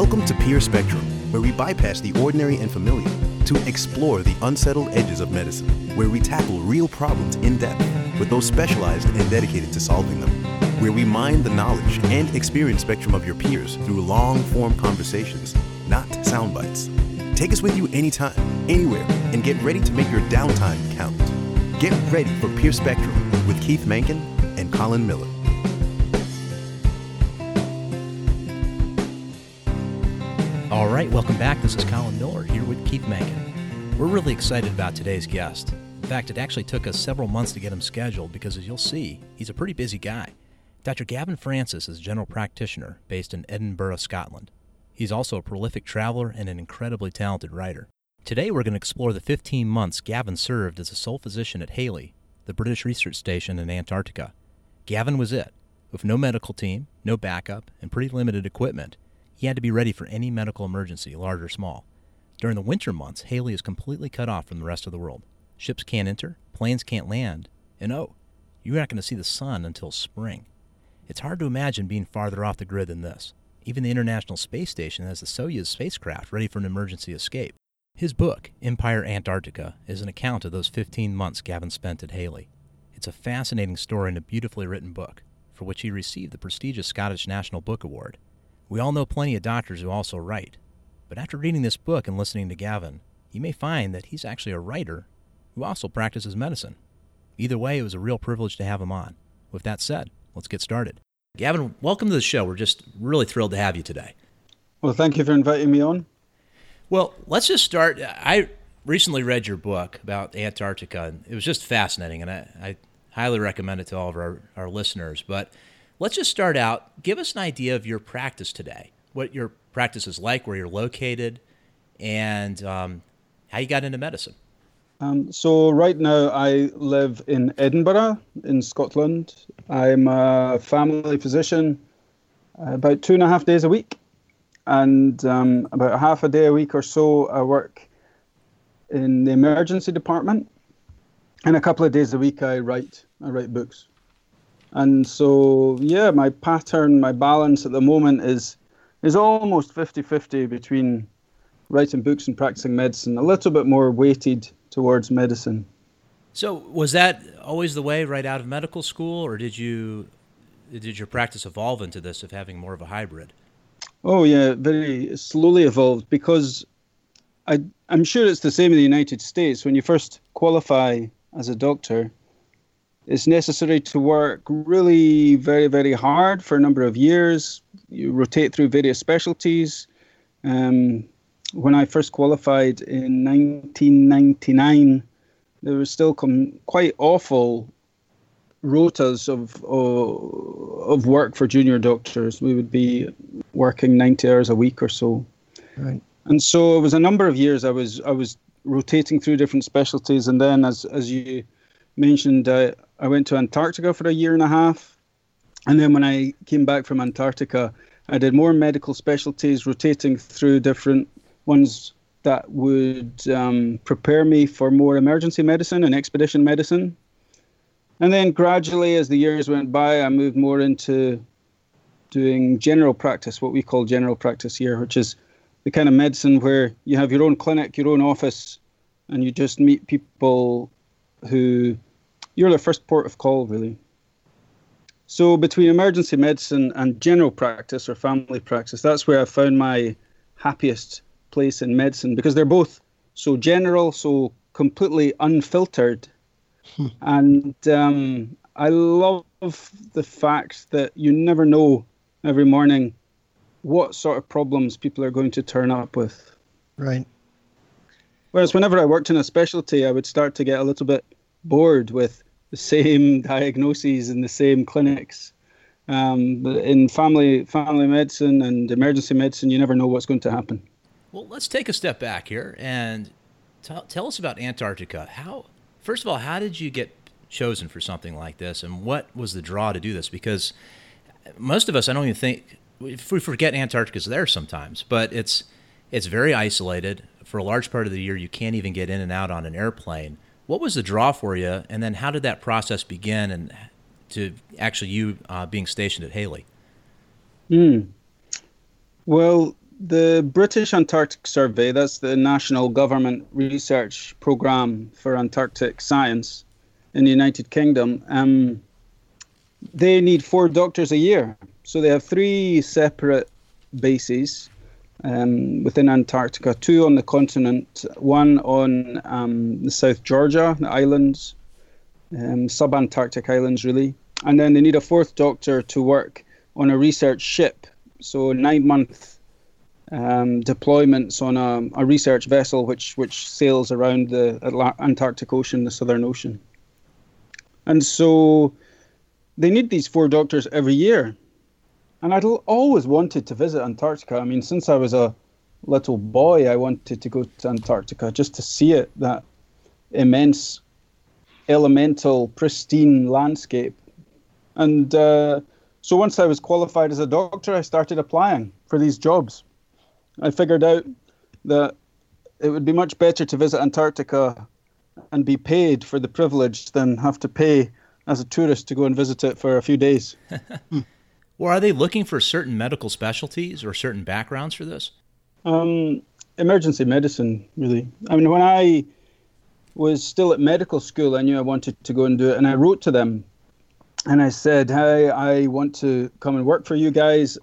Welcome to Peer Spectrum, where we bypass the ordinary and familiar to explore the unsettled edges of medicine, where we tackle real problems in depth with those specialized and dedicated to solving them, where we mine the knowledge and experience spectrum of your peers through long form conversations, not sound bites. Take us with you anytime, anywhere, and get ready to make your downtime count. Get ready for Peer Spectrum with Keith Mankin and Colin Miller. Right, welcome back. This is Colin Miller here with Keith Mankin. We're really excited about today's guest. In fact, it actually took us several months to get him scheduled because, as you'll see, he's a pretty busy guy. Dr. Gavin Francis is a general practitioner based in Edinburgh, Scotland. He's also a prolific traveler and an incredibly talented writer. Today, we're going to explore the 15 months Gavin served as a sole physician at Halley, the British research station in Antarctica. Gavin was it. With no medical team, no backup, and pretty limited equipment, he had to be ready for any medical emergency, large or small. During the winter months, Halley is completely cut off from the rest of the world. Ships can't enter, planes can't land, and oh, you're not going to see the sun until spring. It's hard to imagine being farther off the grid than this. Even the International Space Station has the Soyuz spacecraft ready for an emergency escape. His book, Empire Antarctica, is an account of those 15 months Gavin spent at Halley. It's a fascinating story and a beautifully written book, for which he received the prestigious Scottish National Book Award. We all know plenty of doctors who also write, but after reading this book and listening to Gavin, you may find that he's actually a writer who also practices medicine. Either way, it was a real privilege to have him on. With that said, let's get started. Gavin, welcome to the show. We're just really thrilled to have you today. Well, thank you for inviting me on. Well, let's just start. I recently read your book about Antarctica, and it was just fascinating, and I, I highly recommend it to all of our, our listeners. But Let's just start out. Give us an idea of your practice today, what your practice is like, where you're located, and um, how you got into medicine. Um, so right now I live in Edinburgh, in Scotland. I'm a family physician, uh, about two and a half days a week, and um, about half a day a week or so I work in the emergency department, and a couple of days a week I write. I write books. And so, yeah, my pattern, my balance at the moment is is almost 50-50 between writing books and practicing medicine, a little bit more weighted towards medicine. So, was that always the way right out of medical school or did you did your practice evolve into this of having more of a hybrid? Oh yeah, very slowly evolved because I I'm sure it's the same in the United States when you first qualify as a doctor it's necessary to work really very, very hard for a number of years. You rotate through various specialties. Um, when I first qualified in 1999, there were still quite awful rotas of, of, of work for junior doctors. We would be working 90 hours a week or so. Right. And so it was a number of years I was I was rotating through different specialties, and then as as you mentioned, uh, I went to Antarctica for a year and a half. And then when I came back from Antarctica, I did more medical specialties, rotating through different ones that would um, prepare me for more emergency medicine and expedition medicine. And then gradually, as the years went by, I moved more into doing general practice, what we call general practice here, which is the kind of medicine where you have your own clinic, your own office, and you just meet people who you're the first port of call, really. So between emergency medicine and general practice or family practice, that's where I found my happiest place in medicine because they're both so general, so completely unfiltered, hmm. and um, I love the fact that you never know every morning what sort of problems people are going to turn up with. Right. Whereas whenever I worked in a specialty, I would start to get a little bit bored with the same diagnoses in the same clinics. Um, but in family family medicine and emergency medicine, you never know what's going to happen. Well, let's take a step back here and t- tell us about Antarctica. How, first of all, how did you get chosen for something like this, and what was the draw to do this? Because most of us, I don't even think if we forget Antarctica's there sometimes, but it's it's very isolated. For a large part of the year, you can't even get in and out on an airplane. What was the draw for you, and then how did that process begin, and to actually you uh, being stationed at Halley? Hmm. Well, the British Antarctic Survey, that's the national government research program for Antarctic science in the United Kingdom, um, they need four doctors a year. So they have three separate bases um, within Antarctica two on the continent, one on um, the South Georgia, the islands, um, sub Antarctic islands, really. And then they need a fourth doctor to work on a research ship. So nine month um, deployments on a, a, research vessel which, which sails around the Antarctic Ocean, the Southern Ocean. And so they need these four doctors every year. And I'd always wanted to visit Antarctica. I mean, since I was a little boy, I wanted to go to Antarctica just to see it, that immense, elemental, pristine landscape. And uh, so once I was qualified as a doctor, I started applying for these jobs. I figured out that it would be much better to visit Antarctica and be paid for the privilege than have to pay as a tourist to go and visit it for a few days. Well, are they looking for certain medical specialties or certain backgrounds for this? Um, emergency medicine, really. I mean, when I was still at medical school, I knew I wanted to go and do it, and I wrote to them and I said, "Hey, I want to come and work for you guys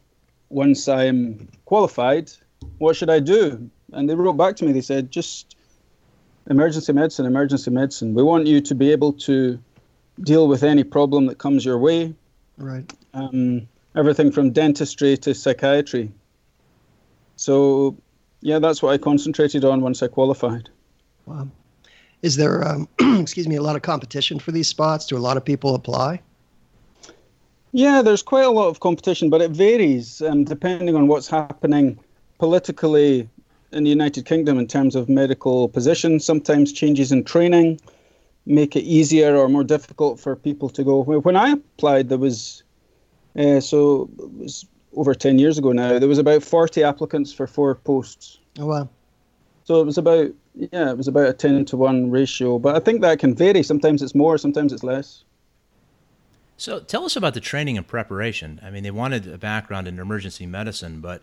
once I'm qualified. What should I do?" And they wrote back to me. They said, "Just emergency medicine, emergency medicine. We want you to be able to deal with any problem that comes your way. Right. Um, everything from dentistry to psychiatry. So, yeah, that's what I concentrated on once I qualified. Wow. Is there, um, excuse me, a lot of competition for these spots? Do a lot of people apply? Yeah, there's quite a lot of competition, but it varies um, depending on what's happening politically in the United Kingdom in terms of medical positions. Sometimes changes in training make it easier or more difficult for people to go. When I applied, there was uh, so it was over 10 years ago now. There was about 40 applicants for four posts. Oh, wow. So it was about, yeah, it was about a 10 to 1 ratio. But I think that can vary. Sometimes it's more, sometimes it's less. So tell us about the training and preparation. I mean, they wanted a background in emergency medicine, but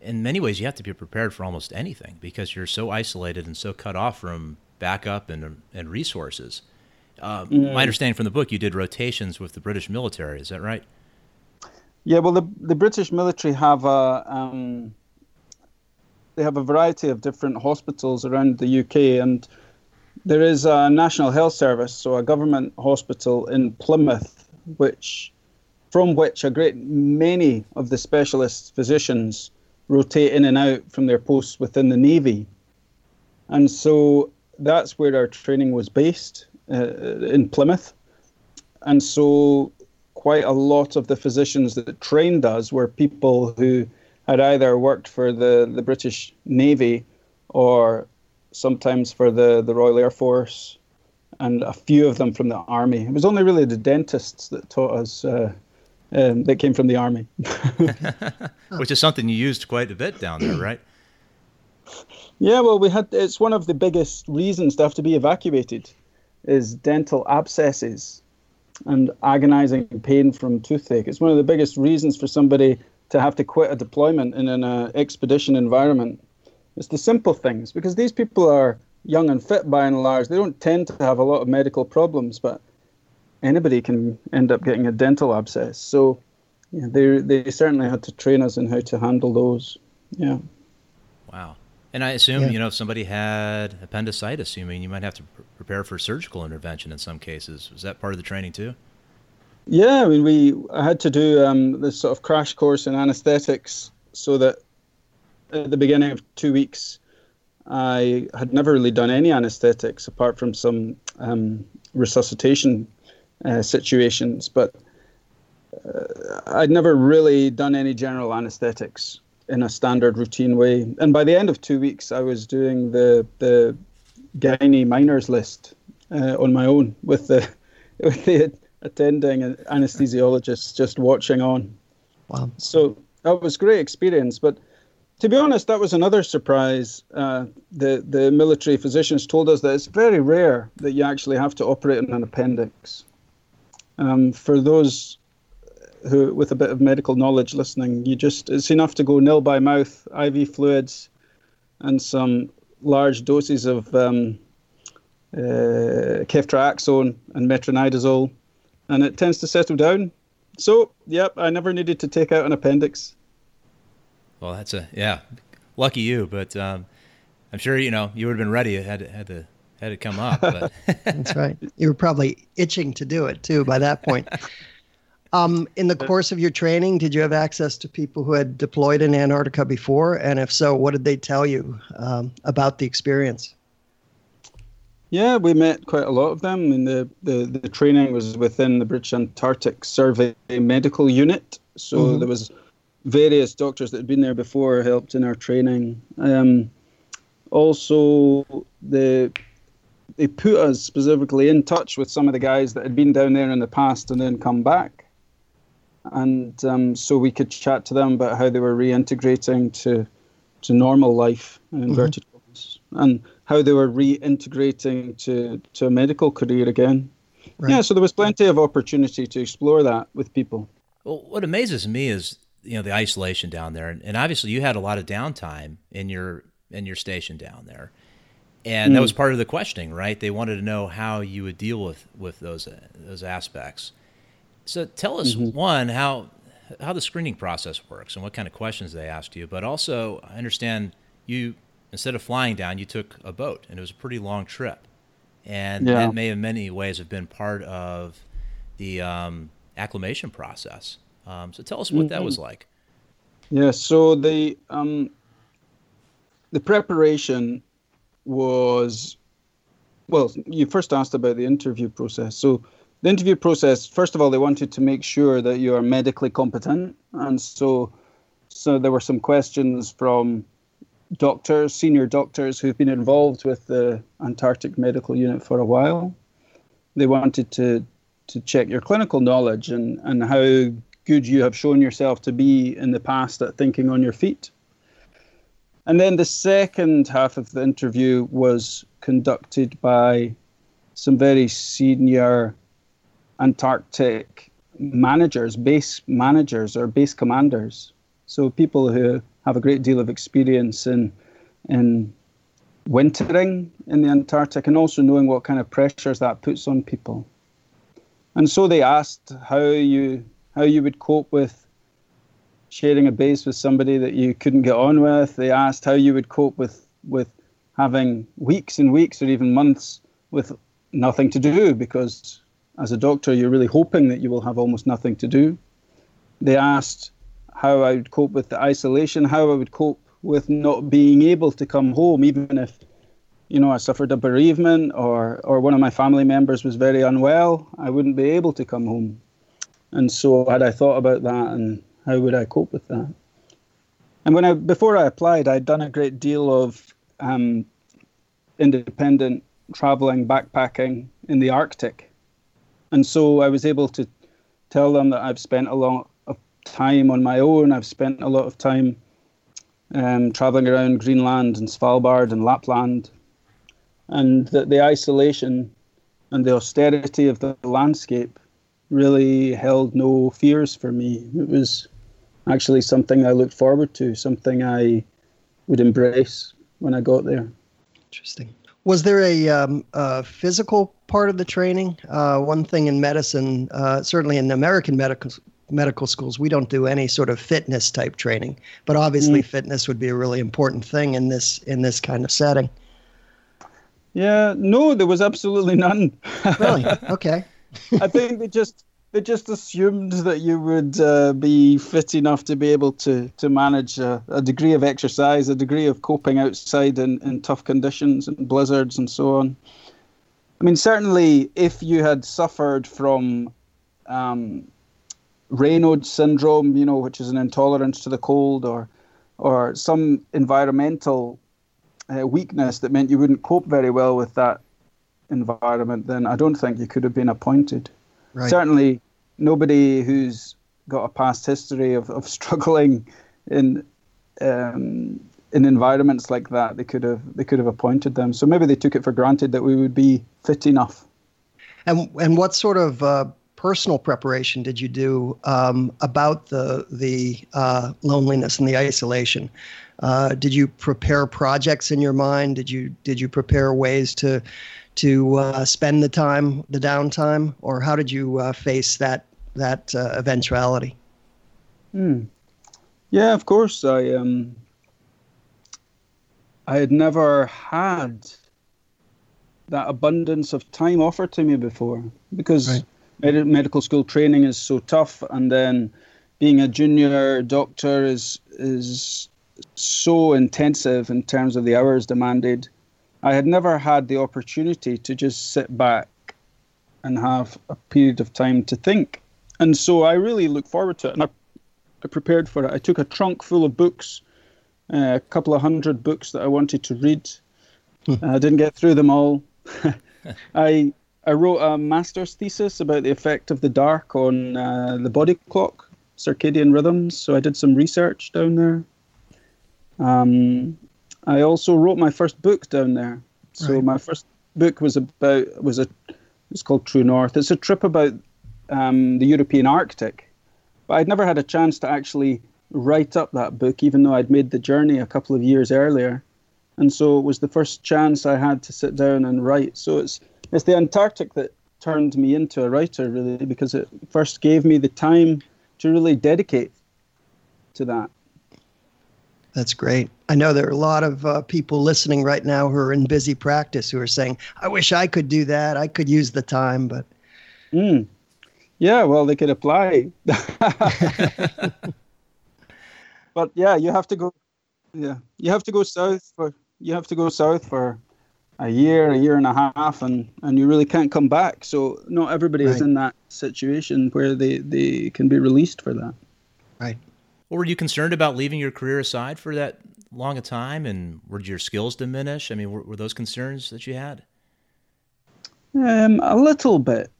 in many ways, you have to be prepared for almost anything because you're so isolated and so cut off from backup and, and resources. Uh, mm. My understanding from the book, you did rotations with the British military. Is that right? Yeah, well, the the British military have a um, they have a variety of different hospitals around the UK, and there is a National Health Service, so a government hospital in Plymouth, which from which a great many of the specialist physicians rotate in and out from their posts within the Navy. And so that's where our training was based uh, in Plymouth. And so quite a lot of the physicians that trained us were people who had either worked for the, the British Navy or sometimes for the, the Royal Air Force and a few of them from the Army. It was only really the dentists that taught us. Uh, um, that came from the army, which is something you used quite a bit down there, right? Yeah, well, we had. It's one of the biggest reasons to have to be evacuated, is dental abscesses and agonizing pain from toothache. It's one of the biggest reasons for somebody to have to quit a deployment in an uh, expedition environment. It's the simple things because these people are young and fit by and large. They don't tend to have a lot of medical problems, but anybody can end up getting a dental abscess. So yeah, they they certainly had to train us in how to handle those. Yeah. Wow. And I assume, yeah. you know, if somebody had appendicitis, you mean you might have to pr- prepare for surgical intervention in some cases. Was that part of the training too? Yeah, I mean, we I had to do um, this sort of crash course in anesthetics so that at the beginning of two weeks, I had never really done any anesthetics apart from some um, resuscitation uh, situations, but uh, I'd never really done any general anesthetics in a standard routine way. And by the end of two weeks, I was doing the the gynae minors list uh, on my own with the with the attending anesthesiologist just watching on. Wow! So that was great experience, but. To be honest, that was another surprise. Uh, the the military physicians told us that it's very rare that you actually have to operate on an appendix. Um, for those who with a bit of medical knowledge listening. You just it's enough to go nil by mouth, IV fluids, and some large doses of um, uh, ceftriaxone and metronidazole, and it tends to settle down. So, yep, I never needed to take out an appendix. Well, that's a yeah, lucky you. But um, I'm sure you know you would have been ready had had to had to come up. But. that's right. You were probably itching to do it too by that point. Um, in the course of your training, did you have access to people who had deployed in Antarctica before? And if so, what did they tell you um, about the experience? Yeah, we met quite a lot of them. I mean, the, the, the training was within the British Antarctic Survey Medical Unit. So mm-hmm. there was various doctors that had been there before helped in our training. Um, also, the they put us specifically in touch with some of the guys that had been down there in the past and then come back. And um, so we could chat to them about how they were reintegrating to to normal life in mm-hmm. inverted mm-hmm. and how they were reintegrating to, to a medical career again. Right. Yeah, so there was plenty of opportunity to explore that with people. Well, what amazes me is you know the isolation down there, and, and obviously you had a lot of downtime in your in your station down there, and mm. that was part of the questioning, right? They wanted to know how you would deal with with those those aspects. So tell us mm-hmm. one how how the screening process works and what kind of questions they asked you, but also I understand you instead of flying down, you took a boat, and it was a pretty long trip, and yeah. that may in many ways have been part of the um, acclimation process. Um, so tell us what mm-hmm. that was mm-hmm. like. Yeah, so the um, the preparation was well. You first asked about the interview process. So the interview process, first of all, they wanted to make sure that you are medically competent, and so so there were some questions from doctors, senior doctors who've been involved with the Antarctic Medical Unit for a while. They wanted to to check your clinical knowledge and, and how good you have shown yourself to be in the past at thinking on your feet. And then the second half of the interview was conducted by some very senior Antarctic managers, base managers, or base commanders. So people who have a great deal of experience in in wintering in the Antarctic and also knowing what kind of pressures that puts on people. And so they asked how you how you would cope with sharing a base with somebody that you couldn't get on with. They asked how you would cope with with having weeks and weeks or even months with nothing to do because as a doctor you're really hoping that you will have almost nothing to do. They asked how I would cope with the isolation, how I would cope with not being able to come home, even if, you know, I suffered a bereavement or, or one of my family members was very unwell, I wouldn't be able to come home. And so had I thought about that and how would I cope with that? And when I before I applied, I'd done a great deal of um, independent traveling, backpacking in the Arctic, and so I was able to tell them that I've spent a lot of time on my own. I've spent a lot of time um, traveling around Greenland and Svalbard and Lapland, and that the isolation and the austerity of the landscape really held no fears for me. It was actually something I looked forward to, something I would embrace when I got there. Interesting. Was there a, um, a physical part of the training? Uh, one thing in medicine, uh, certainly in American medical medical schools, we don't do any sort of fitness type training. But obviously, mm. fitness would be a really important thing in this in this kind of setting. Yeah, no, there was absolutely none. really? Okay. I think they just they just assumed that you would uh, be fit enough to be able to to manage a, a, degree of exercise, a degree of coping outside in, in tough conditions and blizzards and so on. I mean, certainly, if you had suffered from um, Raynaud's syndrome, you know, which is an intolerance to the cold, or or some environmental uh, weakness that meant you wouldn't cope very well with that environment, then I don't think you could have been appointed. Right. Certainly, nobody who's got a past history of, of struggling in um, in environments like that, they could have they could have appointed them. So maybe they took it for granted that we would be fit enough. And and what sort of uh, personal preparation did you do um, about the the uh, loneliness and the isolation? Uh, did you prepare projects in your mind? Did you did you prepare ways to to uh, spend the time, the downtime, or how did you uh, face that that uh, eventuality? Hmm. Yeah, of course. I um, I had never had that abundance of time offered to me before because right. med- medical school training is so tough, and then being a junior doctor is is so intensive in terms of the hours demanded. I had never had the opportunity to just sit back and have a period of time to think. And so I really look forward to it. And I, I prepared for it. I took a trunk full of books, uh, a couple of hundred books that I wanted to read. Hmm. I didn't get through them all. I I wrote a master's thesis about the effect of the dark on uh, the body clock, circadian rhythms. So I did some research down there. Um, I also wrote my first book down there. So right. my first book was about was a it's called True North. It's a trip about um, the European Arctic, but I'd never had a chance to actually write up that book, even though I'd made the journey a couple of years earlier. And so it was the first chance I had to sit down and write. So it's it's the Antarctic that turned me into a writer, really, because it first gave me the time to really dedicate to that. That's great. I know there are a lot of uh, people listening right now who are in busy practice who are saying, "I wish I could do that. I could use the time." But mm. yeah, well, they could apply. but yeah, you have to go. Yeah, you have to go south for. You have to go south for a year, a year and a half, and and you really can't come back. So not everybody right. is in that situation where they they can be released for that. Right. Well, were you concerned about leaving your career aside for that long a time, and were your skills diminish? I mean, were, were those concerns that you had? Um, a little bit,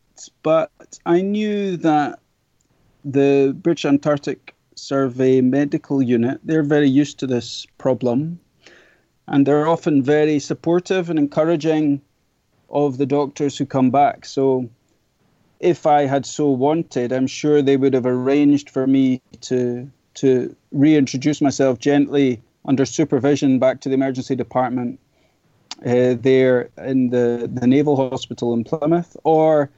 but I knew that the British Antarctic Survey Medical Unit they're very used to this problem, and they're often very supportive and encouraging of the doctors who come back. So if I had so wanted, I'm sure they would have arranged for me to to reintroduce myself gently under supervision back to the emergency department uh, there in the, the naval hospital in Plymouth, or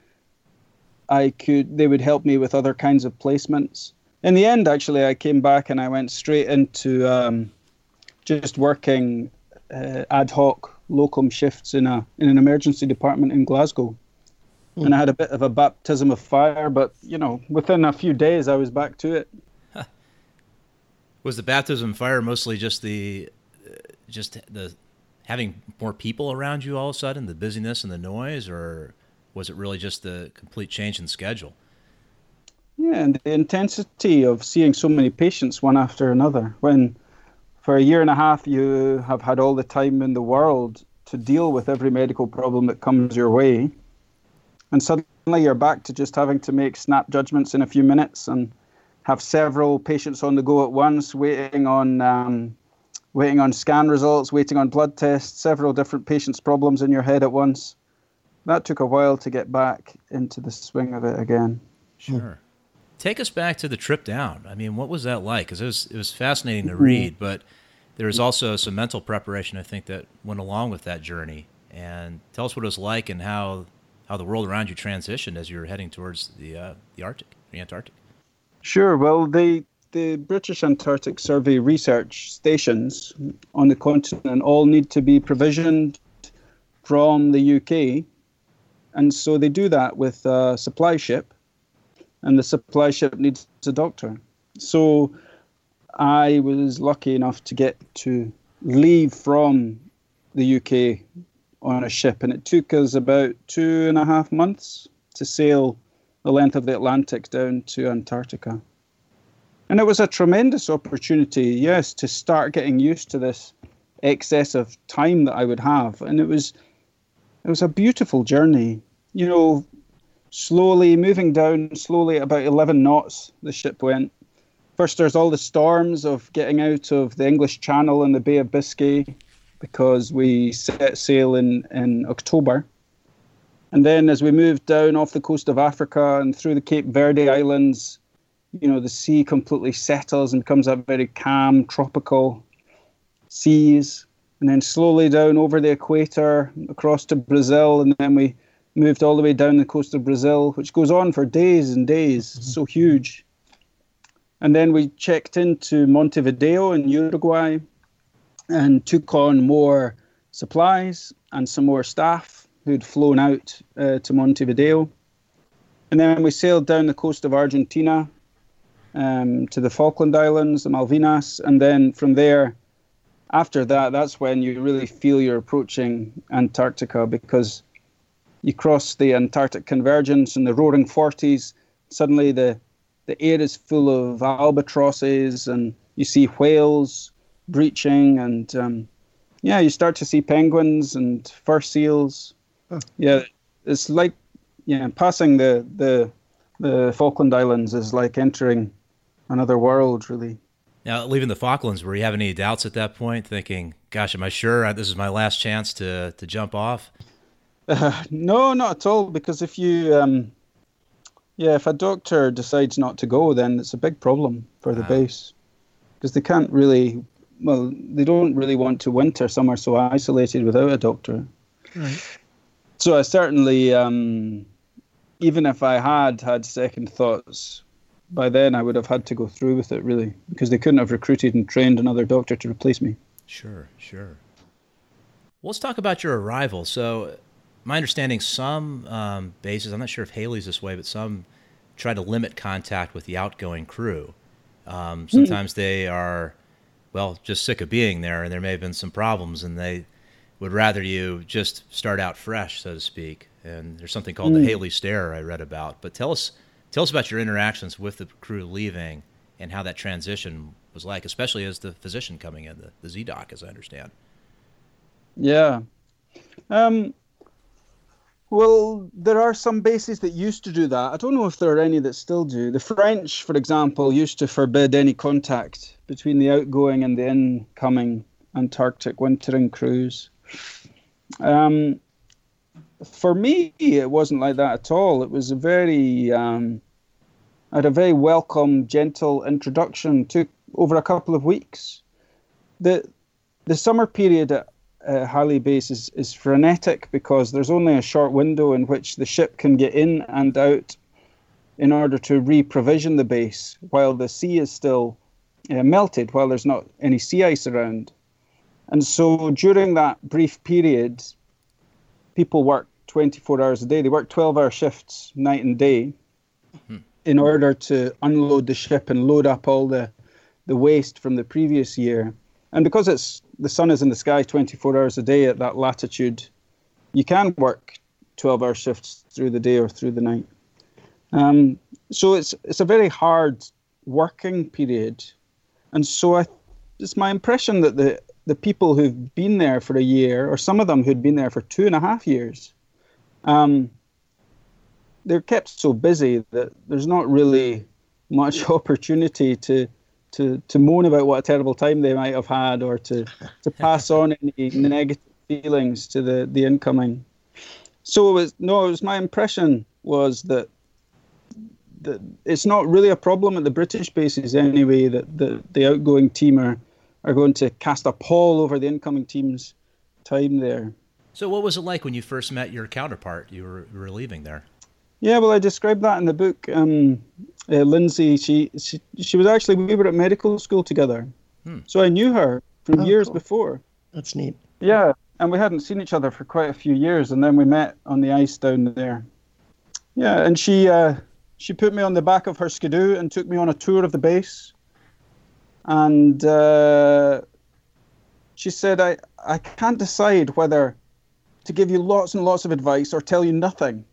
I could they would help me with other kinds of placements. In the end, actually, I came back and I went straight into um, just working uh, ad hoc locum shifts in a in an emergency department in Glasgow. Mm. And I had a bit of a baptism of fire, but you know, within a few days, I was back to it was the baptism fire mostly just the uh, just the having more people around you all of a sudden, the busyness and the noise, or was it really just the complete change in schedule? Yeah, and the intensity of seeing so many patients one after another. When for a year and a half you have had all the time in the world to deal with every medical problem that comes your way, and suddenly you're back to just having to make snap judgments in a few minutes and have several patients on the go at once, waiting on um, waiting on scan results, waiting on blood tests, several different patients' problems in your head at once. That took a while to get back into the swing of it again. Sure. Take us back to the trip down. I mean, what was that like? Because it was it was fascinating to read, but there was also some mental preparation I think that went along with that journey. And tell us what it was like and how how the world around you transitioned as you were heading towards the uh, the Arctic, the Antarctic. Sure. Well, the the British Antarctic Survey research stations on the continent all need to be provisioned from the UK, and so they do that with a supply ship, and the supply ship needs a doctor. So I was lucky enough to get to leave from the UK on a ship, and it took us about two and a half months to sail the length of the Atlantic down to Antarctica. And it was a tremendous opportunity, yes, to start getting used to this excess of time that I would have. And it was it was a beautiful journey. You know, slowly moving down, slowly about 11 knots, the ship went. First, there's all the storms of getting out of the English Channel and the Bay of Biscay because we set sail in, in October. And then as we moved down off the coast of Africa and through the Cape Verde Islands, you know, the sea completely settles and becomes a very calm, tropical seas. And then slowly down over the equator, across to Brazil, and then we moved all the way down the coast of Brazil, which goes on for days and days. Mm-hmm. so huge. And then we checked into Montevideo in Uruguay and took on more supplies and some more staff who'd flown out uh, to Montevideo. And then we sailed down the coast of Argentina um, to the Falkland Islands, the Malvinas, and then from there, after that, that's when you really feel you're approaching Antarctica because you cross the Antarctic convergence in the roaring 40s. Suddenly, the, the air is full of albatrosses, and you see whales breaching, and um, yeah, you start to see penguins and fur seals. Huh. Yeah, it's like yeah, passing the the the Falkland Islands is like entering another world, really. Now, leaving the Falklands, were you having any doubts at that point, thinking, "Gosh, am I sure this is my last chance to to jump off"? Uh, no, not at all. Because if you, um, yeah, if a doctor decides not to go, then it's a big problem for the base because they can't really, well, they don't really want to winter somewhere so isolated without a doctor. Right. So I certainly, um, even if I had had second thoughts, by then I would have had to go through with it really because they couldn't have recruited and trained another doctor to replace me. Sure, sure. Well, let's talk about your arrival. So my understanding, some um, bases, I'm not sure if Halley's this way, but some try to limit contact with the outgoing crew. Um, hmm. sometimes mm. they are, well, just sick of being there, and there may have been some problems, and they would rather you just start out fresh, so to speak. And there's something called mm. the. Halley stare I read about. But tell us, tell us about your interactions with the crew leaving and how that transition was like, especially as the physician coming in, the, the ZDoc, as I understand. Yeah. Um, well, there are some bases that used to do that. I don't know if there are any that still do. The French, for example, used to forbid any contact between the outgoing and the incoming Antarctic wintering crews. Um, for me, it wasn't like that at all. It was a very, um, I had a very welcome, gentle introduction. Took over a couple of weeks. The the summer period at uh, Halley base is, is frenetic because there's only a short window in which the ship can get in and out in order to re-provision the base while the sea is still uh, melted, while there's not any sea ice around. And so during that brief period, people work 24 hours a day. They work 12 hour shifts night and day mm-hmm. in order to unload the ship and load up all the, the waste from the previous year. And because it's the sun is in the sky 24 hours a day at that latitude, you can work 12 hour shifts through the day or through the night. Um, so it's it's a very hard working period, and so I, it's my impression that the the people who've been there for a year, or some of them who'd been there for two and a half years, um, they're kept so busy that there's not really much opportunity to to to moan about what a terrible time they might have had or to to pass on any negative feelings to the the incoming. So it was no it was my impression was that that it's not really a problem at the British bases anyway that the, the outgoing team are, are going to cast a pall over the incoming team's time there. So, what was it like when you first met your counterpart? You were, you were leaving there. Yeah, well, I described that in the book. Um, uh, Lindsay, she, she she was actually we were at medical school together, hmm. so I knew her from oh, years cool. before. That's neat. Yeah, and we hadn't seen each other for quite a few years, and then we met on the ice down there. Yeah, and she uh, she put me on the back of her skidoo and took me on a tour of the base, and uh, she said, "I I can't decide whether to give you lots and lots of advice or tell you nothing."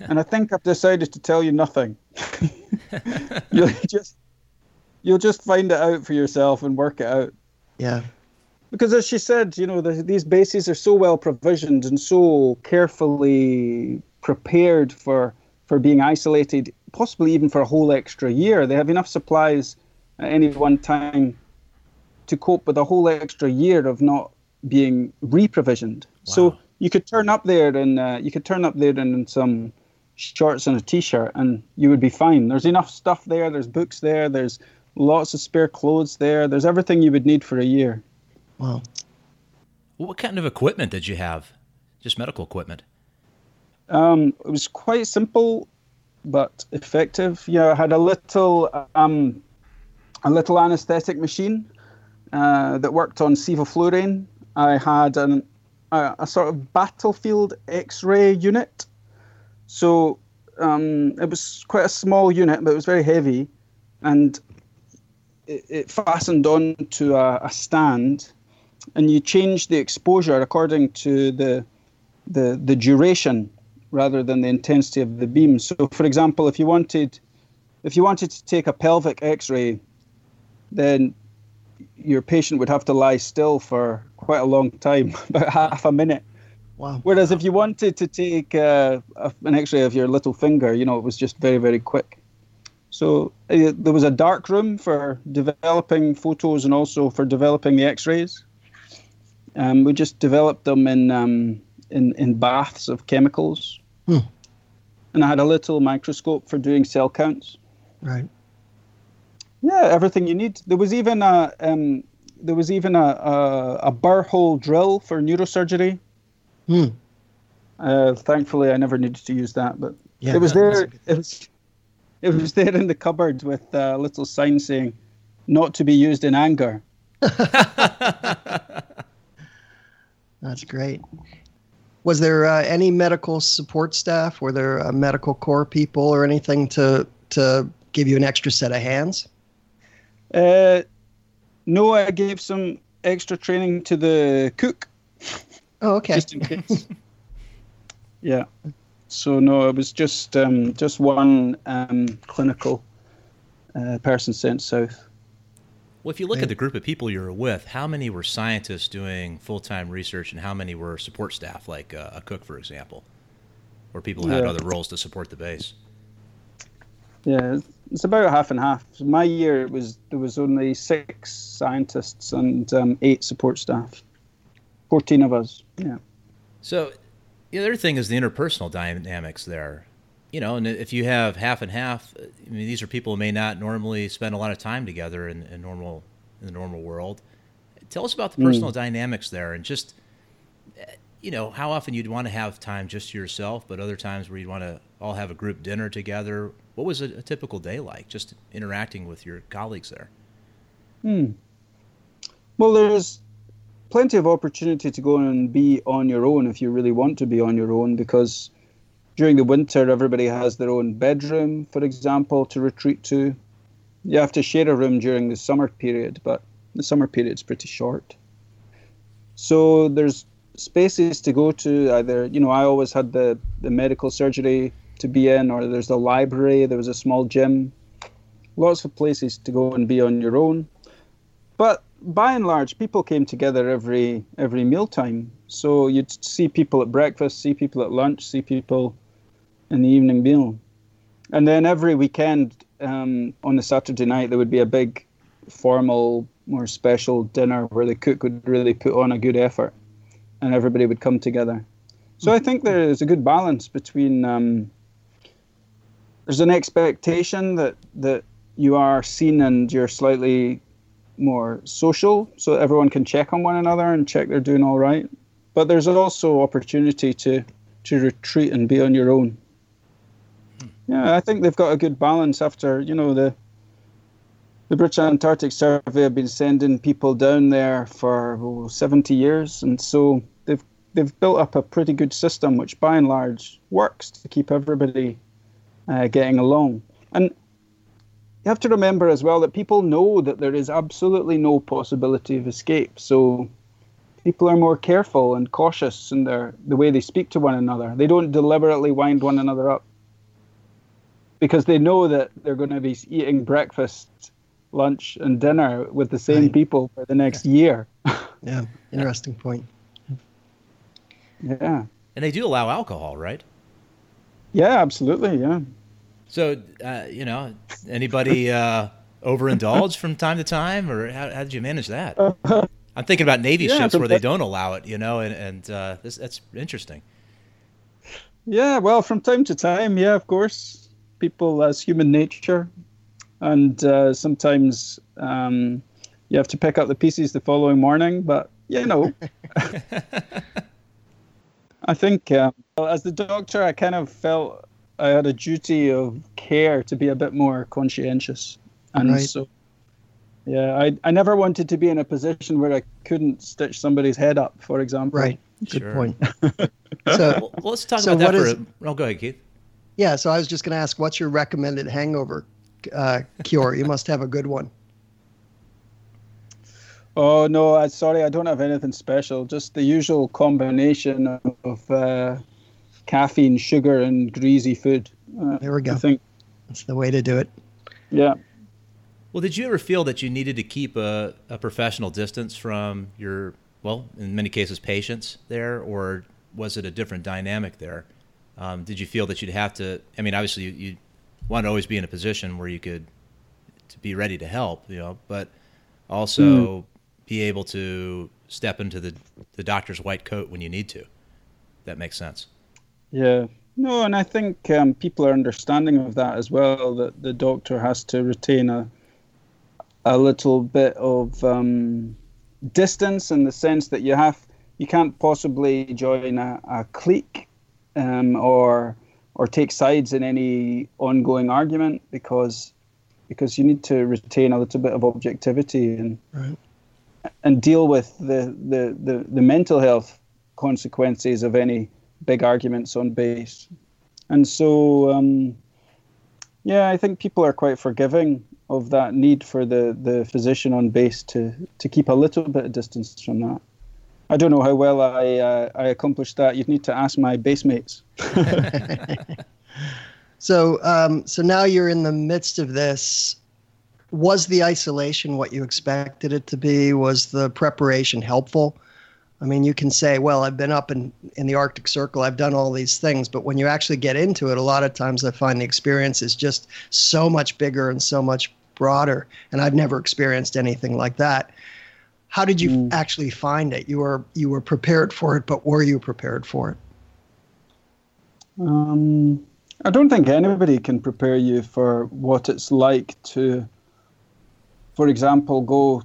and I think I've decided to tell you nothing. you'll just you'll just find it out for yourself and work it out. Yeah. Because as she said, you know, the, these bases are so well provisioned and so carefully prepared for for being isolated, possibly even for a whole extra year. They have enough supplies at any one time to cope with a whole extra year of not being re-provisioned. Wow. So you could turn up there and uh, you could turn up there in some shorts and a t-shirt, and you would be fine. There's enough stuff there. There's books there. There's lots of spare clothes there. There's everything you would need for a year. Wow. What kind of equipment did you have? Just medical equipment. Um, it was quite simple, but effective. Yeah, I had a little um, a little anesthetic machine uh, that worked on sevoflurane. I had an, a, a sort of battlefield X-ray unit. So um, it was quite a small unit, but it was very heavy, and it, it fastened onto a, a stand, and you changed the exposure according to the the the duration rather than the intensity of the beam. So, for example, if you wanted if you wanted to take a pelvic X-ray, then your patient would have to lie still for quite a long time, about half a minute. Wow. Whereas if you wanted to take uh, an X-ray of your little finger, you know, it was just very, very quick. So uh, there was a dark room for developing photos and also for developing the X-rays. Um, we just developed them in um, in in baths of chemicals, Hmm. and I had a little microscope for doing cell counts. Right. Yeah, everything you need. There was even a um, there was even a, a a burr hole drill for neurosurgery. Hmm. Uh, thankfully, I never needed to use that, but Yeah, it was that- there. It was it was there in the cupboard with a little sign saying, "Not to be used in anger." That's great. Was there uh, any medical support staff? Were there uh, medical corps people or anything to to give you an extra set of hands? Uh, no, I gave some extra training to the cook Oh, okay. just in case. yeah. So no, it was just um, just one um, clinical uh, person sent south. Well, if you look Yeah. at the group of people you were with, how many were scientists doing full time research and how many were support staff, like uh, a cook, for example, or people who had Yeah. other roles to support the base? Yeah, it's- about half and half. My year it was there was only six scientists and um, eight support staff. Fourteen of us. Yeah. So the other thing is the interpersonal dynamics there. You know, and if you have half and half, I mean, these are people who may not normally spend a lot of time together in, in normal in the normal world. Tell us about the personal dynamics there, and just eh, you know how often you'd want to have time just to yourself, but other times where you'd want to all have a group dinner together. What was a, a typical day like, just interacting with your colleagues there? Hmm. Well, there's plenty of opportunity to go and be on your own if you really want to be on your own because during the winter everybody has their own bedroom, for example, to retreat to. You have to share a room during the summer period, but the summer period's pretty short. So there's spaces to go to either, you know, I always had the, the medical surgery to be in, or there's the library, there was a small gym. Lots of places to go and be on your own. But by and large, people came together every every mealtime. So you'd see people at breakfast, see people at lunch, see people in the evening meal, and then every weekend um, on the Saturday night there would be a big, formal, more special dinner where the cook would really put on a good effort, and everybody would come together. So I think there is a good balance between. Um, there's an expectation that that you are seen and you're slightly more social so everyone can check on one another and check they're doing all right. But there's also opportunity to to retreat and be on your own. Hmm. Yeah i think they've got a good balance after you know the the british antarctic survey have been sending people down there for oh, 70 years and so they've they've built up a pretty good system which by and large works to keep everybody uh, getting along and you have to remember as well that people know that there is absolutely no possibility of escape. So people are more careful and cautious in their the way they speak to one another. They don't deliberately wind one another up because they know that they're going to be eating breakfast, lunch, and dinner with the same Right. people for the next year. Yeah. Interesting point. yeah. And they do allow alcohol, right? Yeah, absolutely. Yeah. So, uh, you know, anybody uh, overindulge from time to time, or how, how did you manage that? I'm thinking about Navy yeah, ships where they don't allow it, you know, and, and uh, this, that's interesting. Yeah, well, from time to time, yeah, of course, people as human nature, and uh, sometimes um, you have to pick up the pieces the following morning. But you know, I think uh, as the doctor, I kind of felt I had a duty of care to be a bit more conscientious, and right. so yeah, I I never wanted to be in a position where I couldn't stitch somebody's head up, for example. Right. Good sure. point. so well, let's talk so about that for is, a, oh, go ahead, Keith. Yeah, so I was just going to ask, what's your recommended hangover uh, cure? you must have a good one. Oh no, I sorry, I don't have anything special. Just the usual combination of uh, caffeine, sugar, and greasy food. Uh, there we go. I think that's the way to do it. Yeah. Well, did you ever feel that you needed to keep a, a professional distance from your, well, in many cases, patients there, or was it a different dynamic there? Um, did you feel that you'd have to? I mean, obviously, you, you want to always be in a position where you could to be ready to help, you know, but also mm. be able to step into the the doctor's white coat when you need to. That makes sense. Yeah, no, and I think um, people are understanding of that as well. That the doctor has to retain a a little bit of um, distance in the sense that you have you can't possibly join a, a clique um, or or take sides in any ongoing argument because because you need to retain a little bit of objectivity and right. and deal with the, the, the, the mental health consequences of any big arguments on base. And so, um, yeah, I think people are quite forgiving of that need for the, the physician on base to, to keep a little bit of distance from that. I don't know how well I uh, I accomplished that. You'd need to ask my base mates. so um, so now you're in the midst of this. Was the isolation what you expected it to be? Was the preparation helpful? I mean, you can say, well, I've been up in, in the Arctic Circle, I've done all these things, but when you actually get into it, a lot of times I find the experience is just so much bigger and so much broader. And I've never experienced anything like that. How did you mm. actually find it? You were you were prepared for it, but were you prepared for it? Um, I don't think anybody can prepare you for what it's like to, for example, go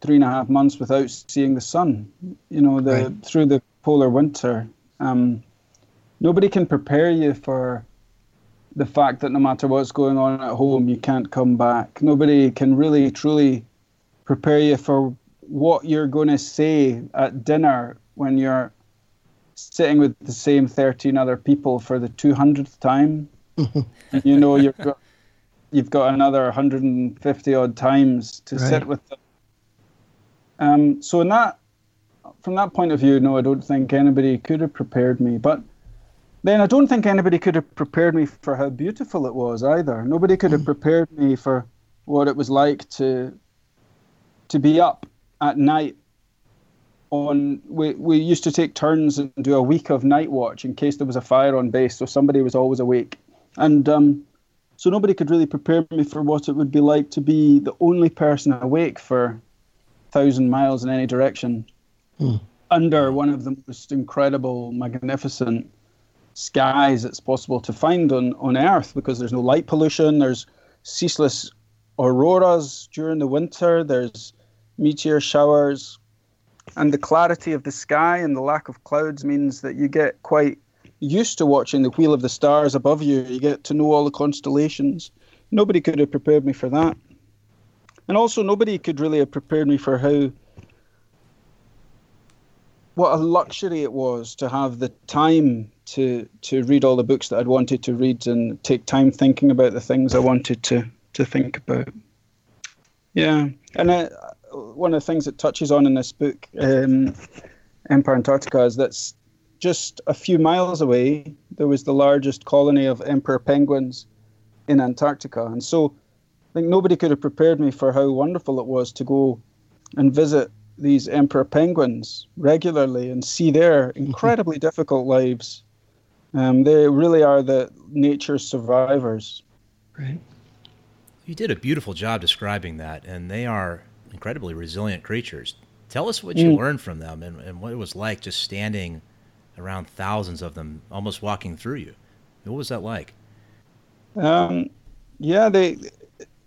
three and a half months without seeing the sun. You know, the right. through the polar winter. Um, nobody can prepare you for the fact that no matter what's going on at home, you can't come back. Nobody can really truly prepare you for what you're going to say at dinner when you're sitting with the same 13 other people for the 200th time. you know, you've got, you've got another 150 odd times to right. sit with them. Um, so in that, from that point of view, no, I don't think anybody could have prepared me. But then I don't think anybody could have prepared me for how beautiful it was either. Nobody could have mm. prepared me for what it was like to to be up at night on we, we used to take turns and do a week of night watch in case there was a fire on base so somebody was always awake and um, so nobody could really prepare me for what it would be like to be the only person awake for thousand miles in any direction mm. under one of the most incredible magnificent skies it's possible to find on, on earth because there's no light pollution there's ceaseless auroras during the winter there's meteor showers, and the clarity of the sky and the lack of clouds means that you get quite used to watching the wheel of the stars above you. You get to know all the constellations. Nobody could have prepared me for that. And also, nobody could really have prepared me for how what a luxury it was to have the time to to read all the books that I'd wanted to read and take time thinking about the things I wanted to to think about. Yeah, and I, one of the things it touches on in this book, um, Empire Antarctica, is that's just a few miles away there was the largest colony of emperor penguins in Antarctica, and so I think nobody could have prepared me for how wonderful it was to go and visit these emperor penguins regularly and see their incredibly difficult lives. Um, they really are the nature's survivors. Right. You did a beautiful job describing that, and they are incredibly resilient creatures. Tell us what you mm. learned from them and, and what it was like just standing around thousands of them, almost walking through you. What was that like? Um, yeah, they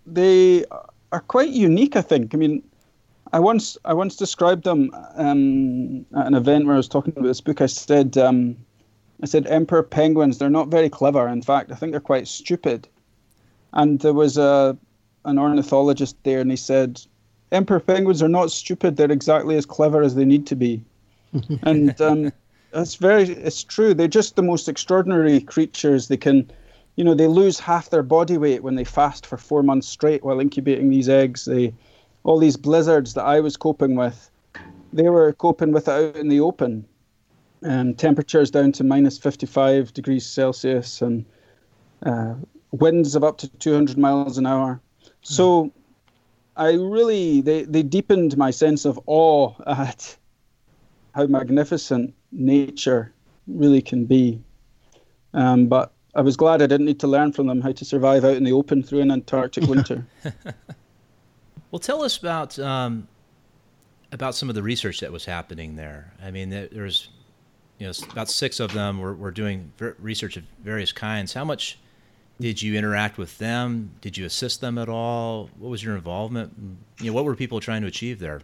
they are quite unique. I think. I mean, I once I once described them um, at an event where I was talking about this book. I said um, I said emperor penguins. They're not very clever. In fact, I think they're quite stupid. And there was a an ornithologist there, and he said, "Emperor penguins are not stupid. They're exactly as clever as they need to be." and um, it's very it's true. They're just the most extraordinary creatures. They can, you know, they lose half their body weight when they fast for four months straight while incubating these eggs. They, all these blizzards that I was coping with, they were coping with it out in the open. Um, temperatures down to minus 55 degrees Celsius and uh, winds of up to 200 miles an hour. So I really, they, they deepened my sense of awe at how magnificent nature really can be. Um, but I was glad I didn't need to learn from them how to survive out in the open through an Antarctic winter. well, tell us about um, about some of the research that was happening there. I mean, there's you know about six of them were, were doing research of various kinds. How much did you interact with them? Did you assist them at all? What was your involvement? You know, what were people trying to achieve there?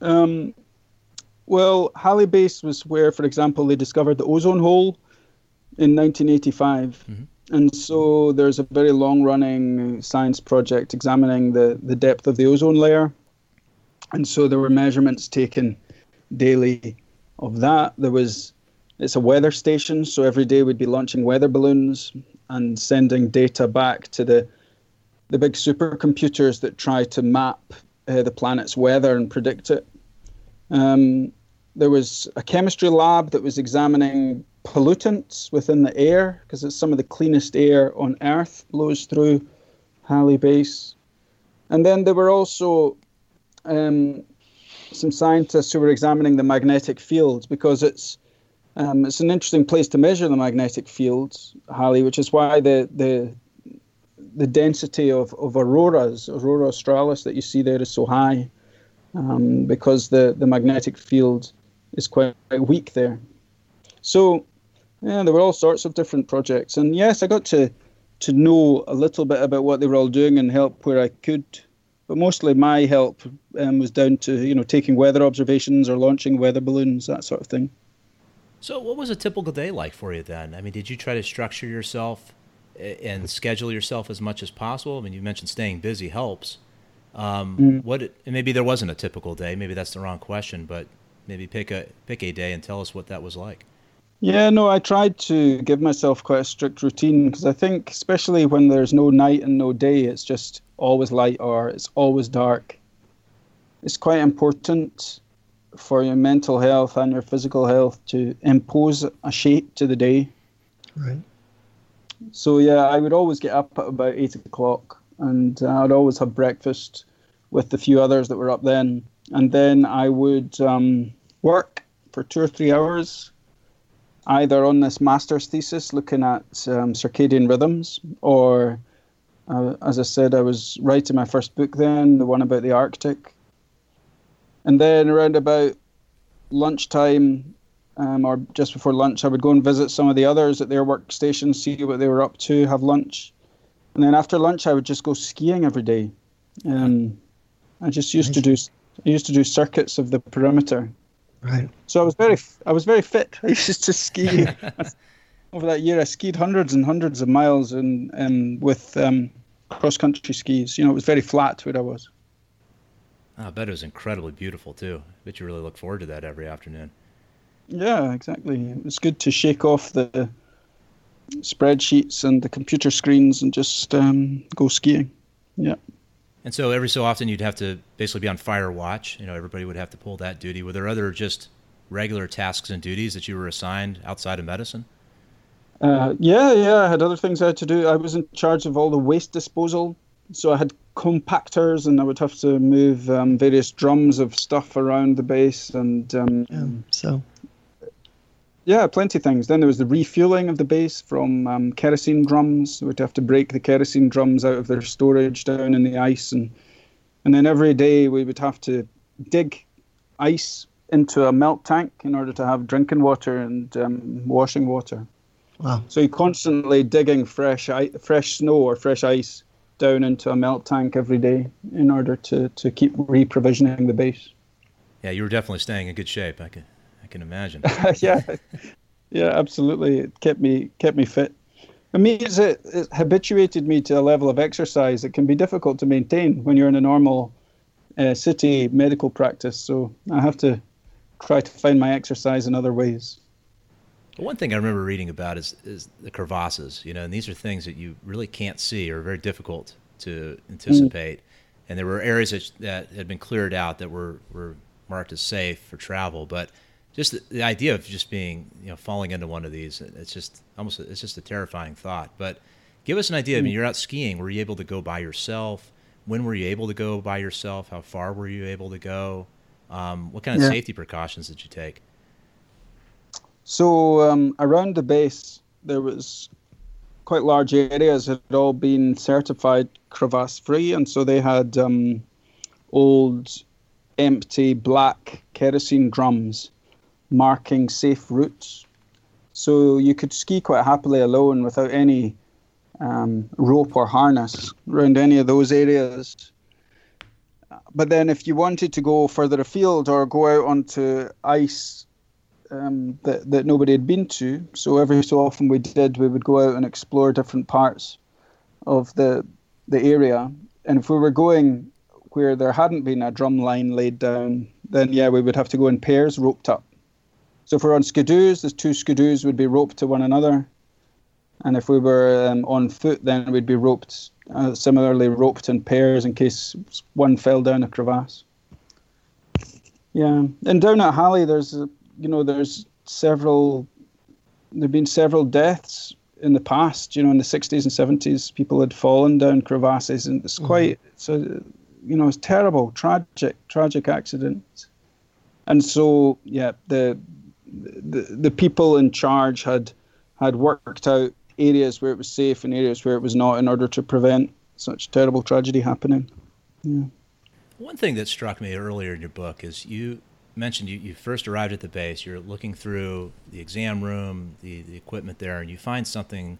Um, well, Halley Base was where, for example, they discovered the ozone hole in 1985. Mm-hmm. And so there's a very long running science project examining the, the depth of the ozone layer. And so there were measurements taken daily of that. There was, it's a weather station, so every day we'd be launching weather balloons and sending data back to the, the big supercomputers that try to map uh, the planet's weather and predict it. Um, there was a chemistry lab that was examining pollutants within the air because it's some of the cleanest air on Earth blows through Halley Base. And then there were also um, some scientists who were examining the magnetic fields because it's um, it's an interesting place to measure the magnetic fields, Halley, which is why the the the density of, of auroras, aurora australis that you see there is so high, um, because the, the magnetic field is quite weak there. So, yeah, there were all sorts of different projects, and yes, I got to to know a little bit about what they were all doing and help where I could. But mostly, my help um, was down to you know taking weather observations or launching weather balloons, that sort of thing. So, what was a typical day like for you then? I mean, did you try to structure yourself and schedule yourself as much as possible? I mean, you mentioned staying busy helps. Um, mm. What maybe there wasn't a typical day. Maybe that's the wrong question, but maybe pick a pick a day and tell us what that was like. Yeah, no, I tried to give myself quite a strict routine because I think, especially when there's no night and no day, it's just always light or it's always dark. It's quite important for your mental health and your physical health to impose a shape to the day. Right. So yeah, I would always get up at about eight o'clock, and I'd always have breakfast with the few others that were up then, and then I would um, work for two or three hours, either on this master's thesis looking at um, circadian rhythms, or uh, as I said, I was writing my first book then, the one about the Arctic. And then around about lunchtime, um, or just before lunch, I would go and visit some of the others at their workstations, see what they were up to, have lunch. And then after lunch, I would just go skiing every day. Um, I just used nice. to do I used to do circuits of the perimeter. Right. So I was very I was very fit. I used to ski over that year. I skied hundreds and hundreds of miles and and with um, cross country skis. You know, it was very flat where I was. Oh, I bet it was incredibly beautiful too. I bet you really look forward to that every afternoon. Yeah, exactly. It was good to shake off the spreadsheets and the computer screens and just um, go skiing. Yeah. And so every so often you'd have to basically be on fire watch. You know, everybody would have to pull that duty. Were there other just regular tasks and duties that you were assigned outside of medicine? Uh, yeah, yeah. I had other things I had to do. I was in charge of all the waste disposal. So I had compactors and I would have to move um, various drums of stuff around the base. And um, yeah, so yeah, plenty of things. Then there was the refueling of the base from um, kerosene drums. We'd have to break the kerosene drums out of their storage down in the ice, and and then every day we would have to dig ice into a melt tank in order to have drinking water and um, washing water. Wow. So you're constantly digging fresh fresh snow or fresh ice down into a melt tank every day in order to, to keep reprovisioning the base. Yeah, you were definitely staying in good shape. I can I can imagine. yeah, yeah, absolutely. It kept me kept me fit. It means it, it habituated me to a level of exercise that can be difficult to maintain when you're in a normal uh, city medical practice. So I have to try to find my exercise in other ways. one thing I remember reading about is, is the crevasses, you know, and these are things that you really can't see or very difficult to anticipate. Mm. And there were areas that, that had been cleared out that were, were marked as safe for travel, but just the, the, idea of just being, you know, falling into one of these, it's just almost, it's just a terrifying thought. But give us an idea. I mean, mm. you're out skiing. Were you able to go by yourself? When were you able to go by yourself? How far were you able to go? Um, what kind of yeah. safety precautions did you take? So um, around the base, there was quite large areas that had all been certified crevasse free, and so they had um, old, empty black kerosene drums marking safe routes. So you could ski quite happily alone without any um, rope or harness around any of those areas but then if you wanted to go further afield or go out onto ice um, that, that nobody had been to, so every so often we did, we would go out and explore different parts of the the area. And if we were going where there hadn't been a drum line laid down, then yeah, we would have to go in pairs, roped up. So if we're on skidoos, the two skidoos would be roped to one another. And if we were um, on foot, then we'd be roped uh, similarly roped in pairs in case one fell down a crevasse. Yeah, and down at Halley, there's you know there's several there've been several deaths in the past. You know, in the 60s and 70s, people had fallen down crevasses, and it's mm-hmm. quite so you know it's terrible, tragic, tragic accident. And so yeah, the the the people in charge had had worked out areas where it was safe and areas where it was not in order to prevent such terrible tragedy happening. Yeah. One thing that struck me earlier in your book is you mentioned you, you first arrived at the base, you're looking through the exam room, the, the equipment there, and you find something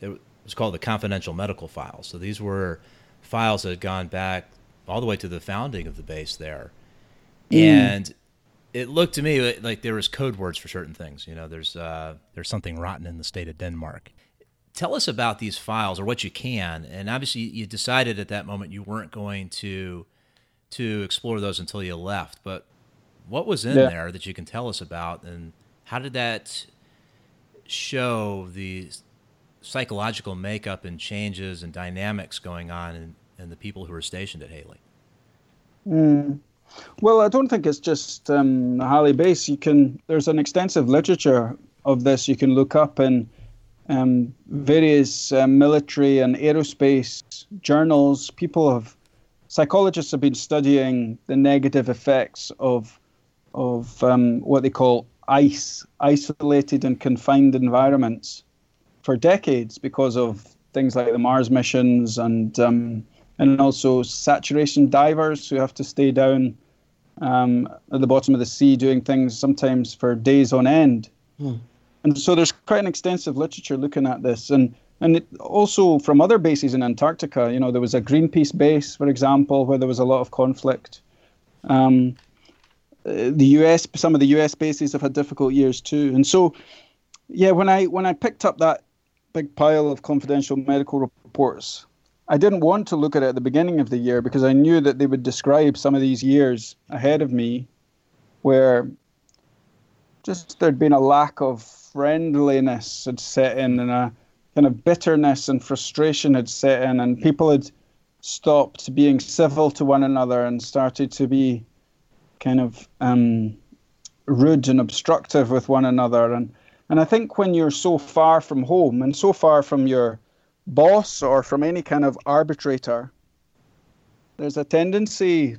that was called the confidential medical files. So these were files that had gone back all the way to the founding of the base there. Mm. And it looked to me like there was code words for certain things. You know, there's uh, there's something rotten in the state of Denmark, tell us about these files or what you can. And obviously, you decided at that moment you weren't going to to explore those until you left. But what was in yeah. there that you can tell us about, and how did that show the psychological makeup and changes and dynamics going on in, in the people who were stationed at Halley? Mm. Well, I don't think it's just um, Halley Base. You can there's an extensive literature of this you can look up in um, various uh, military and aerospace journals, people have, psychologists have been studying the negative effects of of um, what they call ice, isolated and confined environments, for decades because of things like the Mars missions and um, and also saturation divers who have to stay down um, at the bottom of the sea doing things sometimes for days on end. Hmm. And so there's quite an extensive literature looking at this. And and it, also from other bases in Antarctica, you know, there was a Greenpeace base, for example, where there was a lot of conflict. Um, uh, the US, some of the US bases have had difficult years too. And so, yeah, when I when I picked up that big pile of confidential medical reports, I didn't want to look at it at the beginning of the year because I knew that they would describe some of these years ahead of me, where just there'd been a lack of friendliness had set in and a kind of bitterness and frustration had set in and people had stopped being civil to one another and started to be kind of um, rude and obstructive with one another. And and I think when you're so far from home and so far from your boss or from any kind of arbitrator, there's a tendency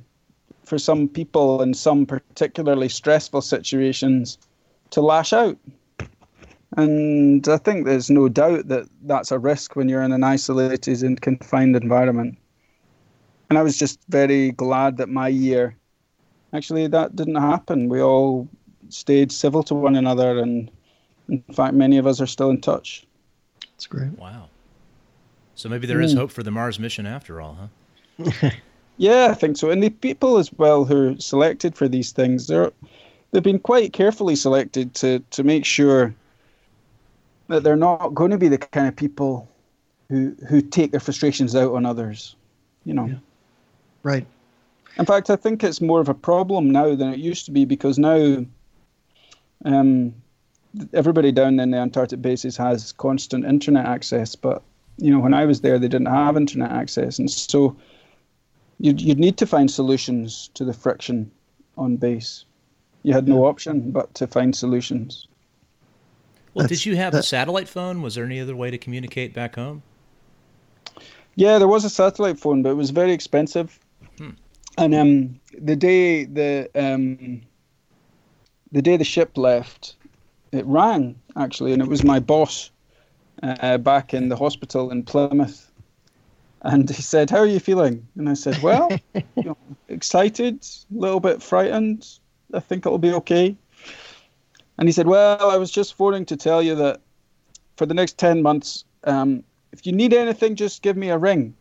for some people in some particularly stressful situations to lash out. And I think there's no doubt that that's a risk when you're in an isolated and confined environment. And I was just very glad that my year actually that didn't happen. We all stayed civil to one another, and in fact, many of us are still in touch. That's great. Wow. So maybe there is hope for the Mars mission after all, huh? yeah, I think so. And the people as well who are selected for these things, they're they've been quite carefully selected to to make sure that they're not going to be the kind of people who who take their frustrations out on others. You know. Yeah. Right. In fact, I think it's more of a problem now than it used to be because now um, everybody down in the Antarctic bases has constant internet access, but you know when I was there, they didn't have internet access, and so you'd you'd need to find solutions to the friction on base. You had no option but to find solutions. Well, That's, did you have that, a satellite phone? Was there any other way to communicate back home? Yeah, there was a satellite phone, but it was very expensive. Hmm. And um, the day the um, the day the ship left, it rang actually, and it was my boss uh, back in the hospital in Plymouth. And he said, "How are you feeling?" And I said, "Well, you know, excited, a little bit frightened. I think it'll be okay." And he said, Well, I was just phoning to tell you that for the next 10 months, um, if you need anything, just give me a ring.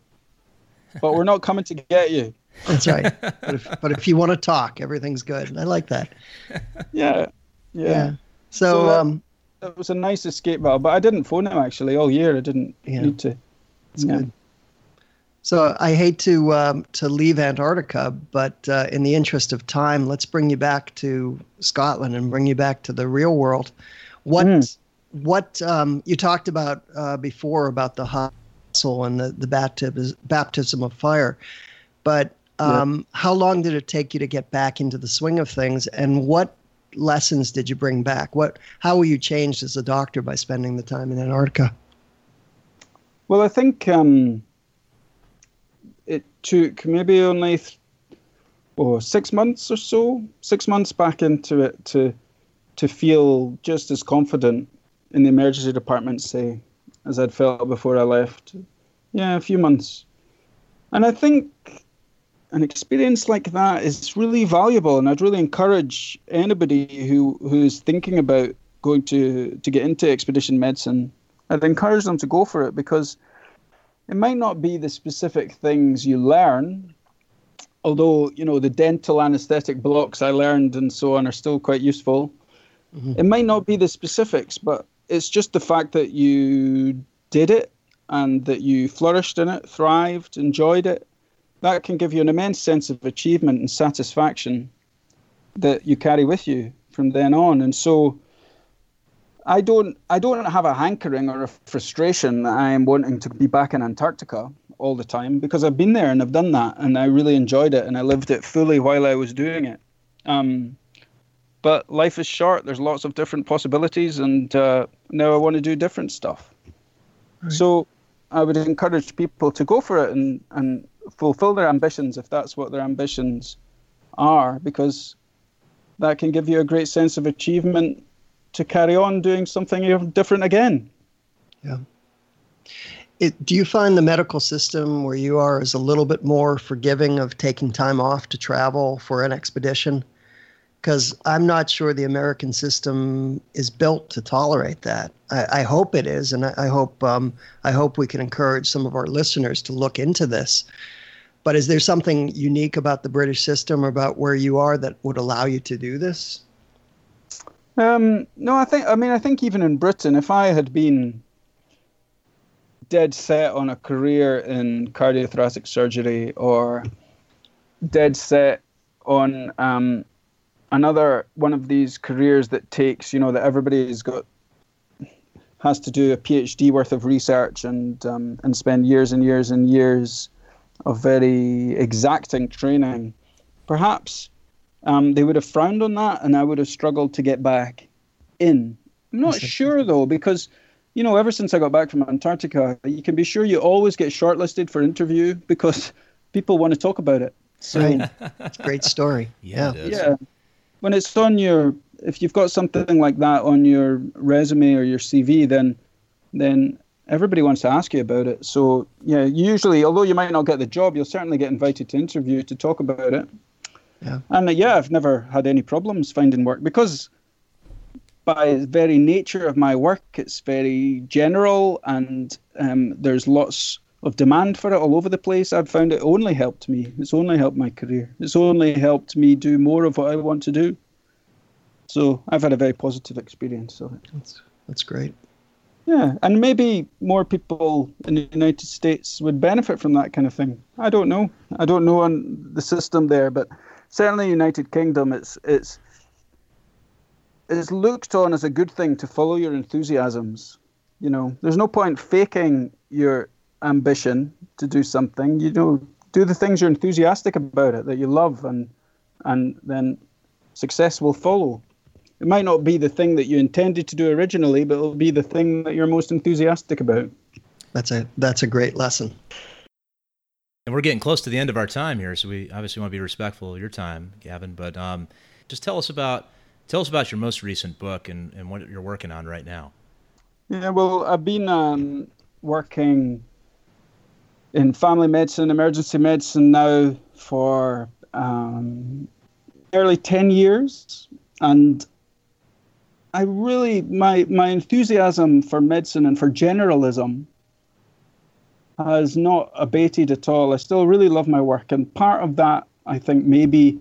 But we're not coming to get you. That's right. but, if, but if you want to talk, everything's good. I like that. Yeah. Yeah. yeah. So, so that, um, that was a nice escape but I didn't phone him actually all year. I didn't yeah. need to. Yeah. good. So I hate to um, to leave Antarctica, but uh, in the interest of time, let's bring you back to Scotland and bring you back to the real world. What mm. what um, you talked about uh, before about the hustle and the the baptism baptism of fire, but um, yeah. how long did it take you to get back into the swing of things, and what lessons did you bring back? What how were you changed as a doctor by spending the time in Antarctica? Well, I think. Um it took maybe only th- oh, six months or so, six months back into it to to feel just as confident in the emergency department, say, as I'd felt before I left. Yeah, a few months. And I think an experience like that is really valuable, and I'd really encourage anybody who who's thinking about going to to get into expedition medicine. I'd encourage them to go for it because it might not be the specific things you learn, although you know the dental anesthetic blocks I learned and so on are still quite useful. Mm-hmm. It might not be the specifics, but it's just the fact that you did it and that you flourished in it, thrived, enjoyed it. That can give you an immense sense of achievement and satisfaction that you carry with you from then on. And so I don't I don't have a hankering or a frustration that I am wanting to be back in Antarctica all the time because I've been there and I've done that and I really enjoyed it and I lived it fully while I was doing it. Um, but life is short. There's lots of different possibilities, and uh, now I want to do different stuff. Right. So I would encourage people to go for it and, and fulfill their ambitions if that's what their ambitions are, because that can give you a great sense of achievement to carry on doing something different again. Yeah. It, do you find the medical system where you are is a little bit more forgiving of taking time off to travel for an expedition? Because I'm not sure the American system is built to tolerate that. I, I hope it is, and I, I hope um, I hope we can encourage some of our listeners to look into this. But is there something unique about the British system or about where you are that would allow you to do this? Um, no, I think. I mean, I think even in Britain, if I had been dead set on a career in cardiothoracic surgery or dead set on um, another one of these careers that takes, you know, that everybody's got has to do a PhD worth of research and um, and spend years and years and years of very exacting training. Perhaps um, they would have frowned on that, and I would have struggled to get back in. I'm not sure though, because you know, ever since I got back from Antarctica, you can be sure you always get shortlisted for interview because people want to talk about it. So right. it's a great story. yeah, yeah. When it's on your, if you've got something like that on your resume or your CV, then then everybody wants to ask you about it. So yeah, usually, although you might not get the job, you'll certainly get invited to interview to talk about it. Yeah. And uh, yeah, I've never had any problems finding work because by very nature of my work, it's very general and um, there's lots of demand for it all over the place. I've found it only helped me. It's only helped my career. It's only helped me do more of what I want to do. So I've had a very positive experience of it. That's that's great. Yeah, and maybe more people in the United States would benefit from that kind of thing. I don't know. I don't know on the system there, but certainly United Kingdom, it's it's it's looked on as a good thing to follow your enthusiasms. You know, there's no point faking your ambition to do something. You know, do the things you're enthusiastic about it that you love, and and then success will follow. It might not be the thing that you intended to do originally, but it'll be the thing that you're most enthusiastic about. That's a that's a great lesson. And we're getting close to the end of our time here, so we obviously want to be respectful of your time, Gavin. But um, just tell us about tell us about your most recent book and, and what you're working on right now. Yeah, well, I've been um, working in family medicine, emergency medicine now for um, nearly 10 years. And I really, my, my enthusiasm for medicine and for generalism has not abated at all. I still really love my work. And part of that, I think, maybe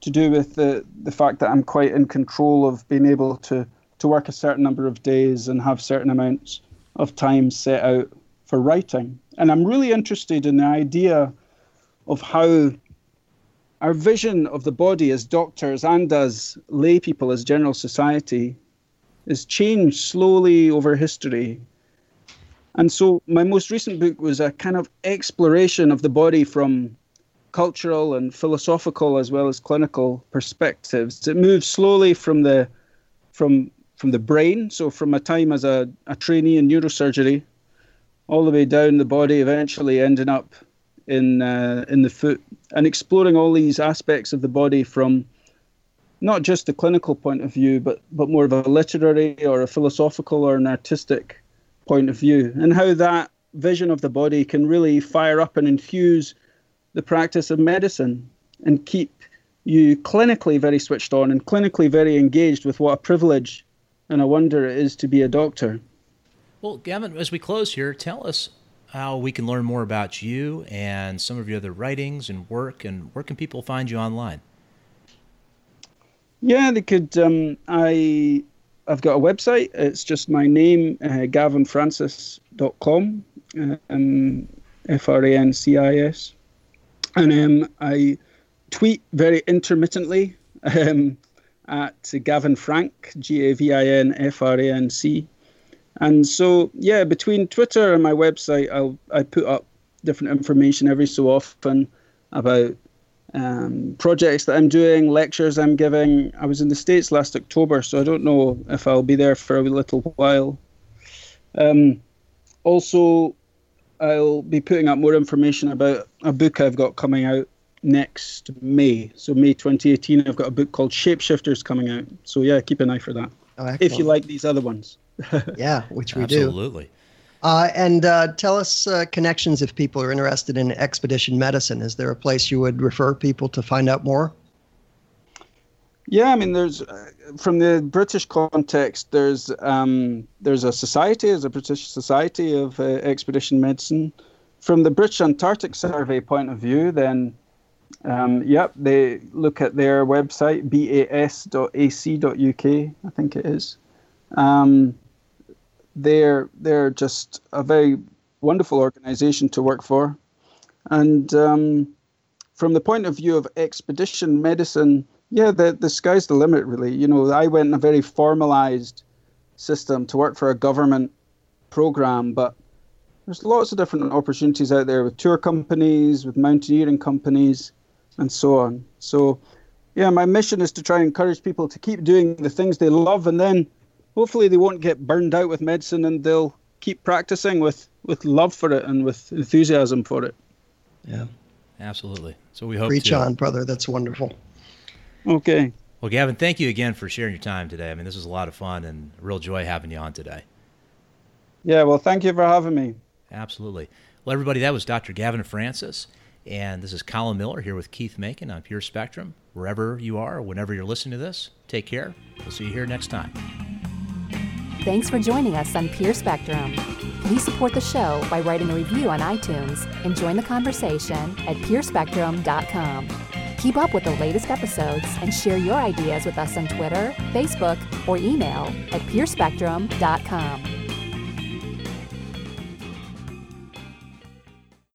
to do with the, the fact that I'm quite in control of being able to, to work a certain number of days and have certain amounts of time set out for writing. And I'm really interested in the idea of how our vision of the body as doctors and as lay people, as general society, has changed slowly over history. And so my most recent book was a kind of exploration of the body from cultural and philosophical as well as clinical perspectives. It moves slowly from the from from the brain, so from a time as a, a trainee in neurosurgery all the way down the body, eventually ending up in uh, in the foot, and exploring all these aspects of the body from not just the clinical point of view, but but more of a literary or a philosophical or an artistic point of view, and how that vision of the body can really fire up and infuse the practice of medicine and keep you clinically very switched on and clinically very engaged with what a privilege and a wonder it is to be a doctor. Well, Gavin, as we close here, tell us how we can learn more about you and some of your other writings and work, and where can people find you online? Yeah, they could. Um, I I've got a website. It's just my name, uh, gavinfrancis.com, um, F R A N C I S, and um, I tweet very intermittently um, at Gavin Franc, G A V I N F R A N C. And so, yeah, between Twitter and my website, I'll I put up different information every so often about um, projects that I'm doing, lectures I'm giving. I was in the States last October, so I don't know if I'll be there for a little while. Um, also, I'll be putting up more information about a book I've got coming out next May. So, May 2018, I've got a book called Shapeshifters coming out. So, yeah, keep an eye for that. Oh, if you like these other ones. Yeah, which we Absolutely. do. Absolutely. Uh, and uh, tell us uh, connections if people are interested in expedition medicine. Is there a place you would refer people to find out more? Yeah, I mean, there's uh, from the British context, there's um, there's a society, there's a British Society of uh, Expedition Medicine. From the British Antarctic Survey point of view, then, um, yep, they look at their website bas.ac.uk, I think it is. Um, they're they're just a very wonderful organization to work for, and um, from the point of view of expedition medicine, yeah, the the sky's the limit. Really, you know, I went in a very formalized system to work for a government program, but there's lots of different opportunities out there with tour companies, with mountaineering companies, and so on. So, yeah, my mission is to try and encourage people to keep doing the things they love, and then hopefully they won't get burned out with medicine and they'll keep practicing with with love for it and with enthusiasm for it. Yeah, absolutely. So we hope. Reach to. on, brother. That's wonderful. Okay. Well, Gavin, thank you again for sharing your time today. I mean, this was a lot of fun and a real joy having you on today. Yeah, well, thank you for having me. Absolutely. Well, everybody, that was Dr. Gavin Francis. And this is Colin Miller here with Keith Macon on Pure Spectrum. Wherever you are, whenever you're listening to this, take care. We'll see you here next time. Thanks for joining us on Pure Spectrum. Please support the show by writing a review on iTunes and join the conversation at peerspectrum.com. Keep up with the latest episodes and share your ideas with us on Twitter, Facebook, or email at purespectrum.com.